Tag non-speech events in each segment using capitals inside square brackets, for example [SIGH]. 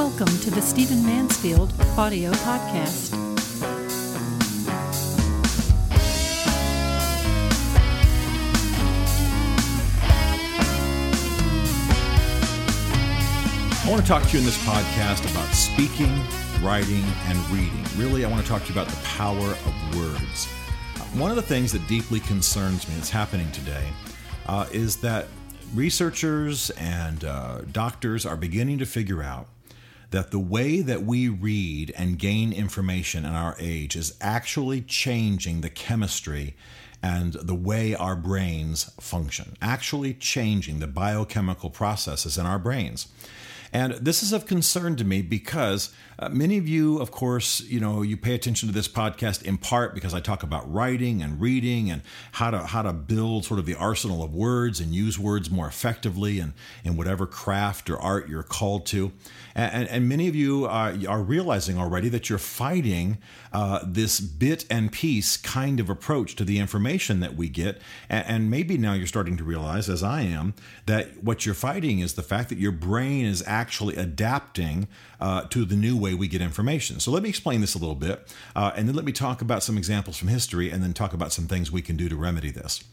Welcome to the Stephen Mansfield audio podcast. I want to talk to you in this podcast about speaking, writing, and reading. Really, I want to talk to you about the power of words. One of the things that deeply concerns me that's happening today uh, is that researchers and uh, doctors are beginning to figure out that the way that we read and gain information in our age is actually changing the chemistry and the way our brains function, actually changing the biochemical processes in our brains. And this is of concern to me because uh, many of you, of course, you know, you pay attention to this podcast in part because I talk about writing and reading and how to how to build sort of the arsenal of words and use words more effectively and in whatever craft or art you're called to. And, and many of you are, are realizing already that you're fighting uh, this bit and piece kind of approach to the information that we get. And, and maybe now you're starting to realize, as I am, that what you're fighting is the fact that your brain is actually adapting uh, to the new way we get information. So let me explain this a little bit, uh, and then let me talk about some examples from history, and then talk about some things we can do to remedy this.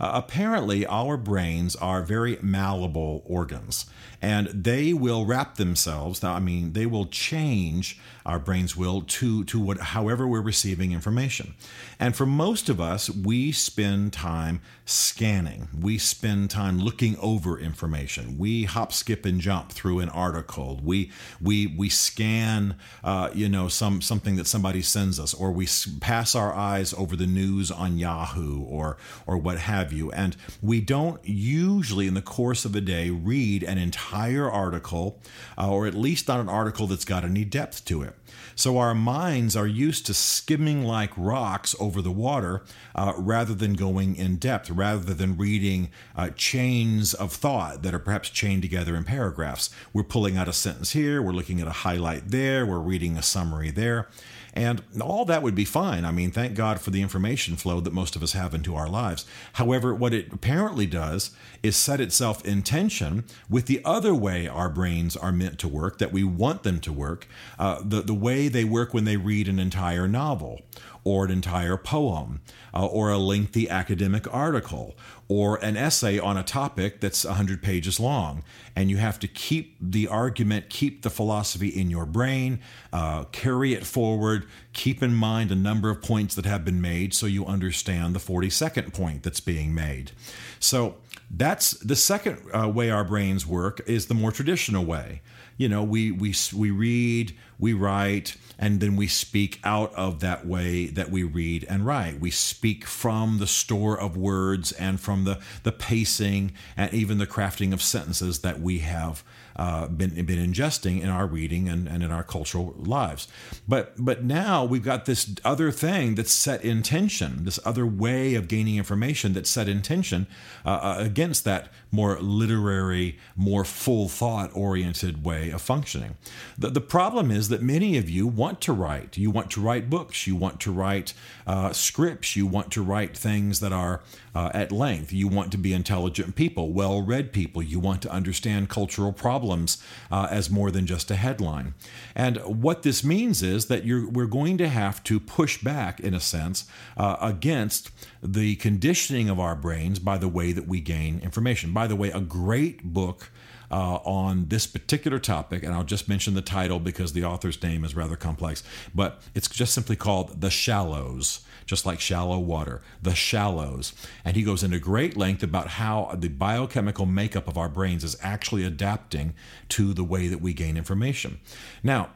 Uh, apparently, our brains are very malleable organs, and they will wrap themselves. Now, I mean, they will change. Our brains will to to what, however, we're receiving information. And for most of us, we spend time scanning. We spend time looking over information. We hop, skip, and jump through an article. We we we scan, uh, you know, some something that somebody sends us, or we pass our eyes over the news on Yahoo or or what have you. And we don't usually, in the course of a day, read an entire article, uh, or at least not an article that's got any depth to it. So our minds are used to skimming like rocks over the water uh, rather than going in depth, rather than reading uh, chains of thought that are perhaps chained together in paragraphs. We're pulling out a sentence here, we're looking at a highlight there, we're reading a summary there. And all that would be fine. I mean, thank God for the information flow that most of us have into our lives. However, what it apparently does is set itself in tension with the other way our brains are meant to work, that we want them to work, uh, the, the way they work when they read an entire novel or an entire poem uh, or a lengthy academic article or an essay on a topic that's 100 pages long. And you have to keep the argument, keep the philosophy in your brain, uh, carry it forward, keep in mind a number of points that have been made so you understand the 42nd point that's being made. So that's the second uh, way our brains work is the more traditional way you know we we we read we write and then we speak out of that way that we read and write we speak from the store of words and from the the pacing and even the crafting of sentences that we have uh, been been ingesting in our reading and, and in our cultural lives. But but now we've got this other thing that's set in tension, this other way of gaining information that's set in tension uh, uh against that more literary, more full thought oriented way of functioning. The, the problem is that many of you want to write. You want to write books. You want to write uh, scripts. You want to write things that are uh, at length. You want to be intelligent people, well read people. You want to understand cultural problems uh, as more than just a headline. And what this means is that we're going to have to push back, in a sense, uh, against the conditioning of our brains by the way that we gain information. By the way, a great book uh, on this particular topic, and I'll just mention the title because the author's name is rather complex, but it's just simply called The Shallows, just like shallow water, The Shallows. And he goes into great length about how the biochemical makeup of our brains is actually adapting to the way that we gain information. Now,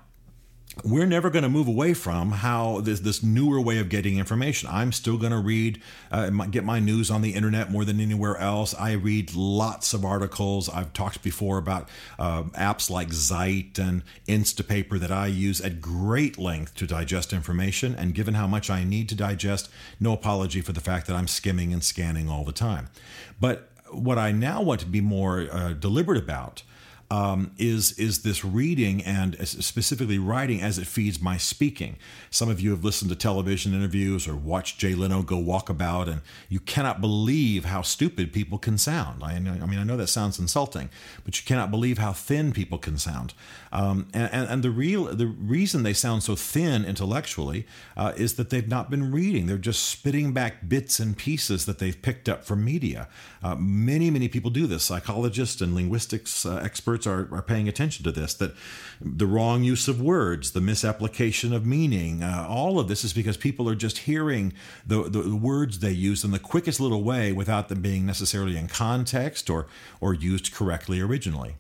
we're never going to move away from how this this newer way of getting information. I'm still going to read, uh, get my news on the internet more than anywhere else. I read lots of articles. I've talked before about uh, apps like Zite and Instapaper that I use at great length to digest information. And given how much I need to digest, no apology for the fact that I'm skimming and scanning all the time. But what I now want to be more uh, deliberate about um, is is this reading and specifically writing as it feeds my speaking. Some of you have listened to television interviews or watched Jay Leno go walkabout, and you cannot believe how stupid people can sound. I, I mean, I know that sounds insulting, but you cannot believe how thin people can sound. Um, and, and, and, the real the reason they sound so thin intellectually uh, is that they've not been reading. They're just spitting back bits and pieces that they've picked up from media. Uh, many many people do this. Psychologists and linguistics uh, experts experts are, are paying attention to this that the wrong use of words, the misapplication of meaning, uh, all of this is because people are just hearing the, the, words they use in the quickest little way without them being necessarily in context or, or used correctly originally.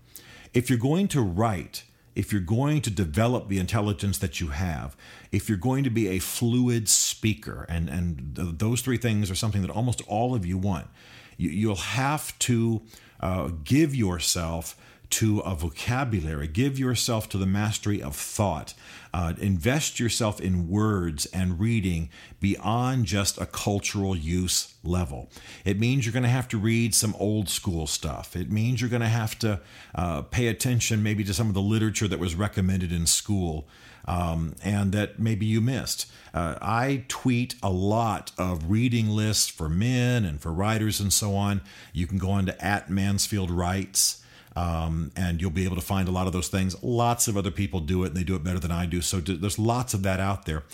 If you're going to write, if you're going to develop the intelligence that you have, if you're going to be a fluid speaker, and, and th- those three things are something that almost all of you want, you, will have to uh, give yourself to a vocabulary. Give yourself to the mastery of thought. Uh, invest yourself in words and reading beyond just a cultural use level. It means you're going to have to read some old school stuff. It means you're going to have to uh, pay attention maybe to some of the literature that was recommended in school. Um, and that maybe you missed. Uh, I tweet a lot of reading lists for men and for writers and so on. You can go on to at Mansfield Writes. Um, and you'll be able to find a lot of those things. Lots of other people do it, and they do it better than I do. So there's lots of that out there.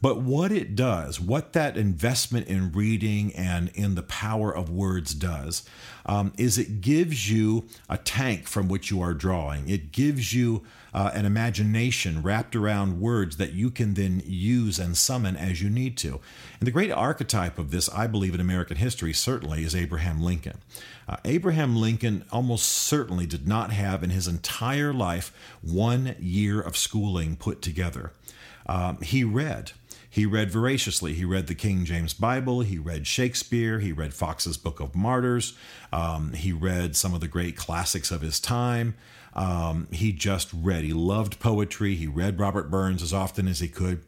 But what it does, what that investment in reading and in the power of words does, um, is it gives you a tank from which you are drawing. It gives you uh, an imagination wrapped around words that you can then use and summon as you need to. And the great archetype of this, I believe, in American history certainly is Abraham Lincoln. Uh, Abraham Lincoln almost certainly did not have in his entire life one year of schooling put together. Um, he read. He read voraciously. He read the King James Bible. He read Shakespeare. He read Fox's Book of Martyrs. Um, he read some of the great classics of his time. Um, he just read. He loved poetry. He read Robert Burns as often as he could.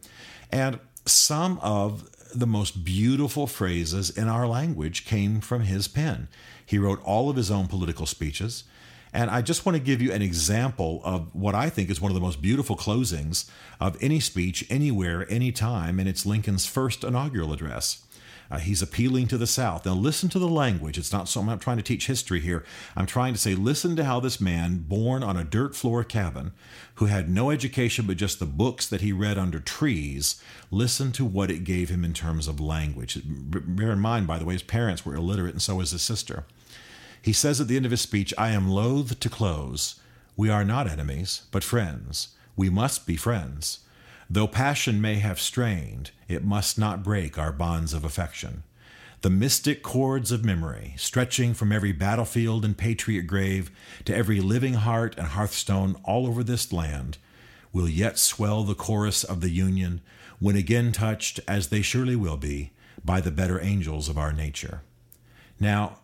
And some of the most beautiful phrases in our language came from his pen. He wrote all of his own political speeches. And I just want to give you an example of what I think is one of the most beautiful closings of any speech, anywhere, anytime, and it's Lincoln's first inaugural address. Uh, he's appealing to the South. Now, listen to the language. It's not so I'm not trying to teach history here. I'm trying to say, listen to how this man, born on a dirt floor cabin, who had no education but just the books that he read under trees, listen to what it gave him in terms of language. Bear in mind, by the way, his parents were illiterate, and so was his sister. He says at the end of his speech, I am loath to close. We are not enemies, but friends. We must be friends. Though passion may have strained, it must not break our bonds of affection. The mystic chords of memory, stretching from every battlefield and patriot grave to every living heart and hearthstone all over this land, will yet swell the chorus of the Union when again touched, as they surely will be, by the better angels of our nature. Now,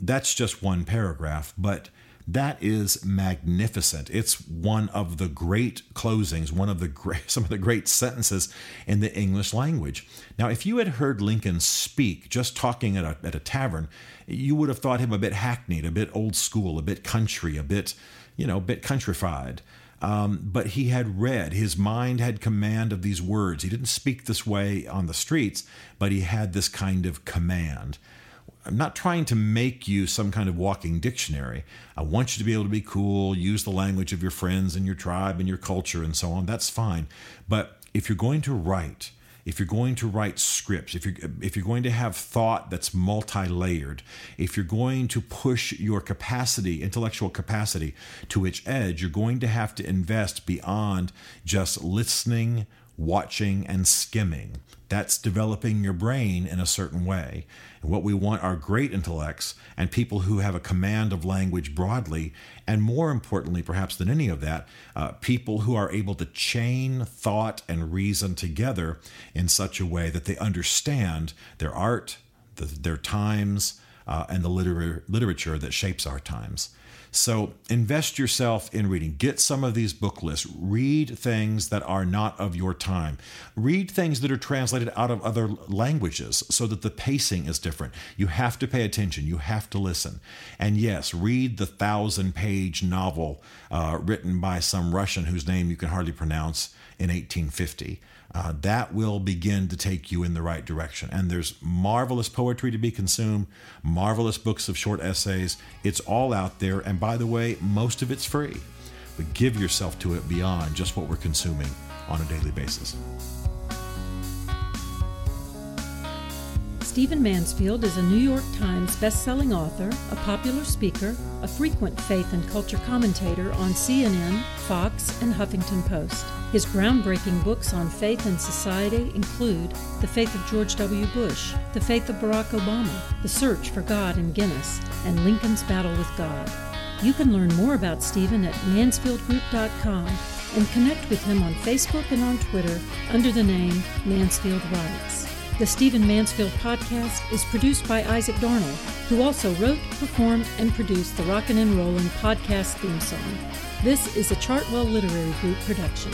that's just one paragraph, but that is magnificent. It's one of the great closings, one of the great, [LAUGHS] some of the great sentences in the English language. Now, if you had heard Lincoln speak just talking at a, at a tavern, you would have thought him a bit hackneyed, a bit old school, a bit country, a bit, you know, a bit countrified. Um, but he had read, his mind had command of these words. He didn't speak this way on the streets, but he had this kind of command. I'm not trying to make you some kind of walking dictionary. I want you to be able to be cool, use the language of your friends and your tribe and your culture and so on. That's fine. But if you're going to write, if you're going to write scripts, if you're if you're going to have thought that's multi-layered, if you're going to push your capacity, intellectual capacity to its edge, you're going to have to invest beyond just listening, watching and skimming. That's developing your brain in a certain way. And what we want are great intellects and people who have a command of language broadly, and more importantly, perhaps than any of that, uh, people who are able to chain thought and reason together in such a way that they understand their art, the, their times, uh, and the liter- literature that shapes our times. So invest yourself in reading. Get some of these book lists. Read things that are not of your time. Read things that are translated out of other languages so that the pacing is different. You have to pay attention. You have to listen. And yes, read the thousand page novel uh, written by some Russian whose name you can hardly pronounce in 1850 uh, that will begin to take you in the right direction. And there's marvelous poetry to be consumed, marvelous books of short essays. It's all out there. And by the way, most of it's free. But give yourself to it beyond just what we're consuming on a daily basis. Stephen Mansfield is a New York Times best-selling author, a popular speaker, a frequent faith and culture commentator on CNN, Fox, and Huffington Post. His groundbreaking books on faith and society include The Faith of George W. Bush, The Faith of Barack Obama, The Search for God and Guinness, and Lincoln's Battle with God. You can learn more about Stephen at mansfieldgroup.com and connect with him on Facebook and on Twitter under the name Mansfield Writes. The Stephen Mansfield podcast is produced by Isaac Darnell, who also wrote, performed, and produced the Rockin' and Rollin' podcast theme song. This is a Chartwell Literary Group production.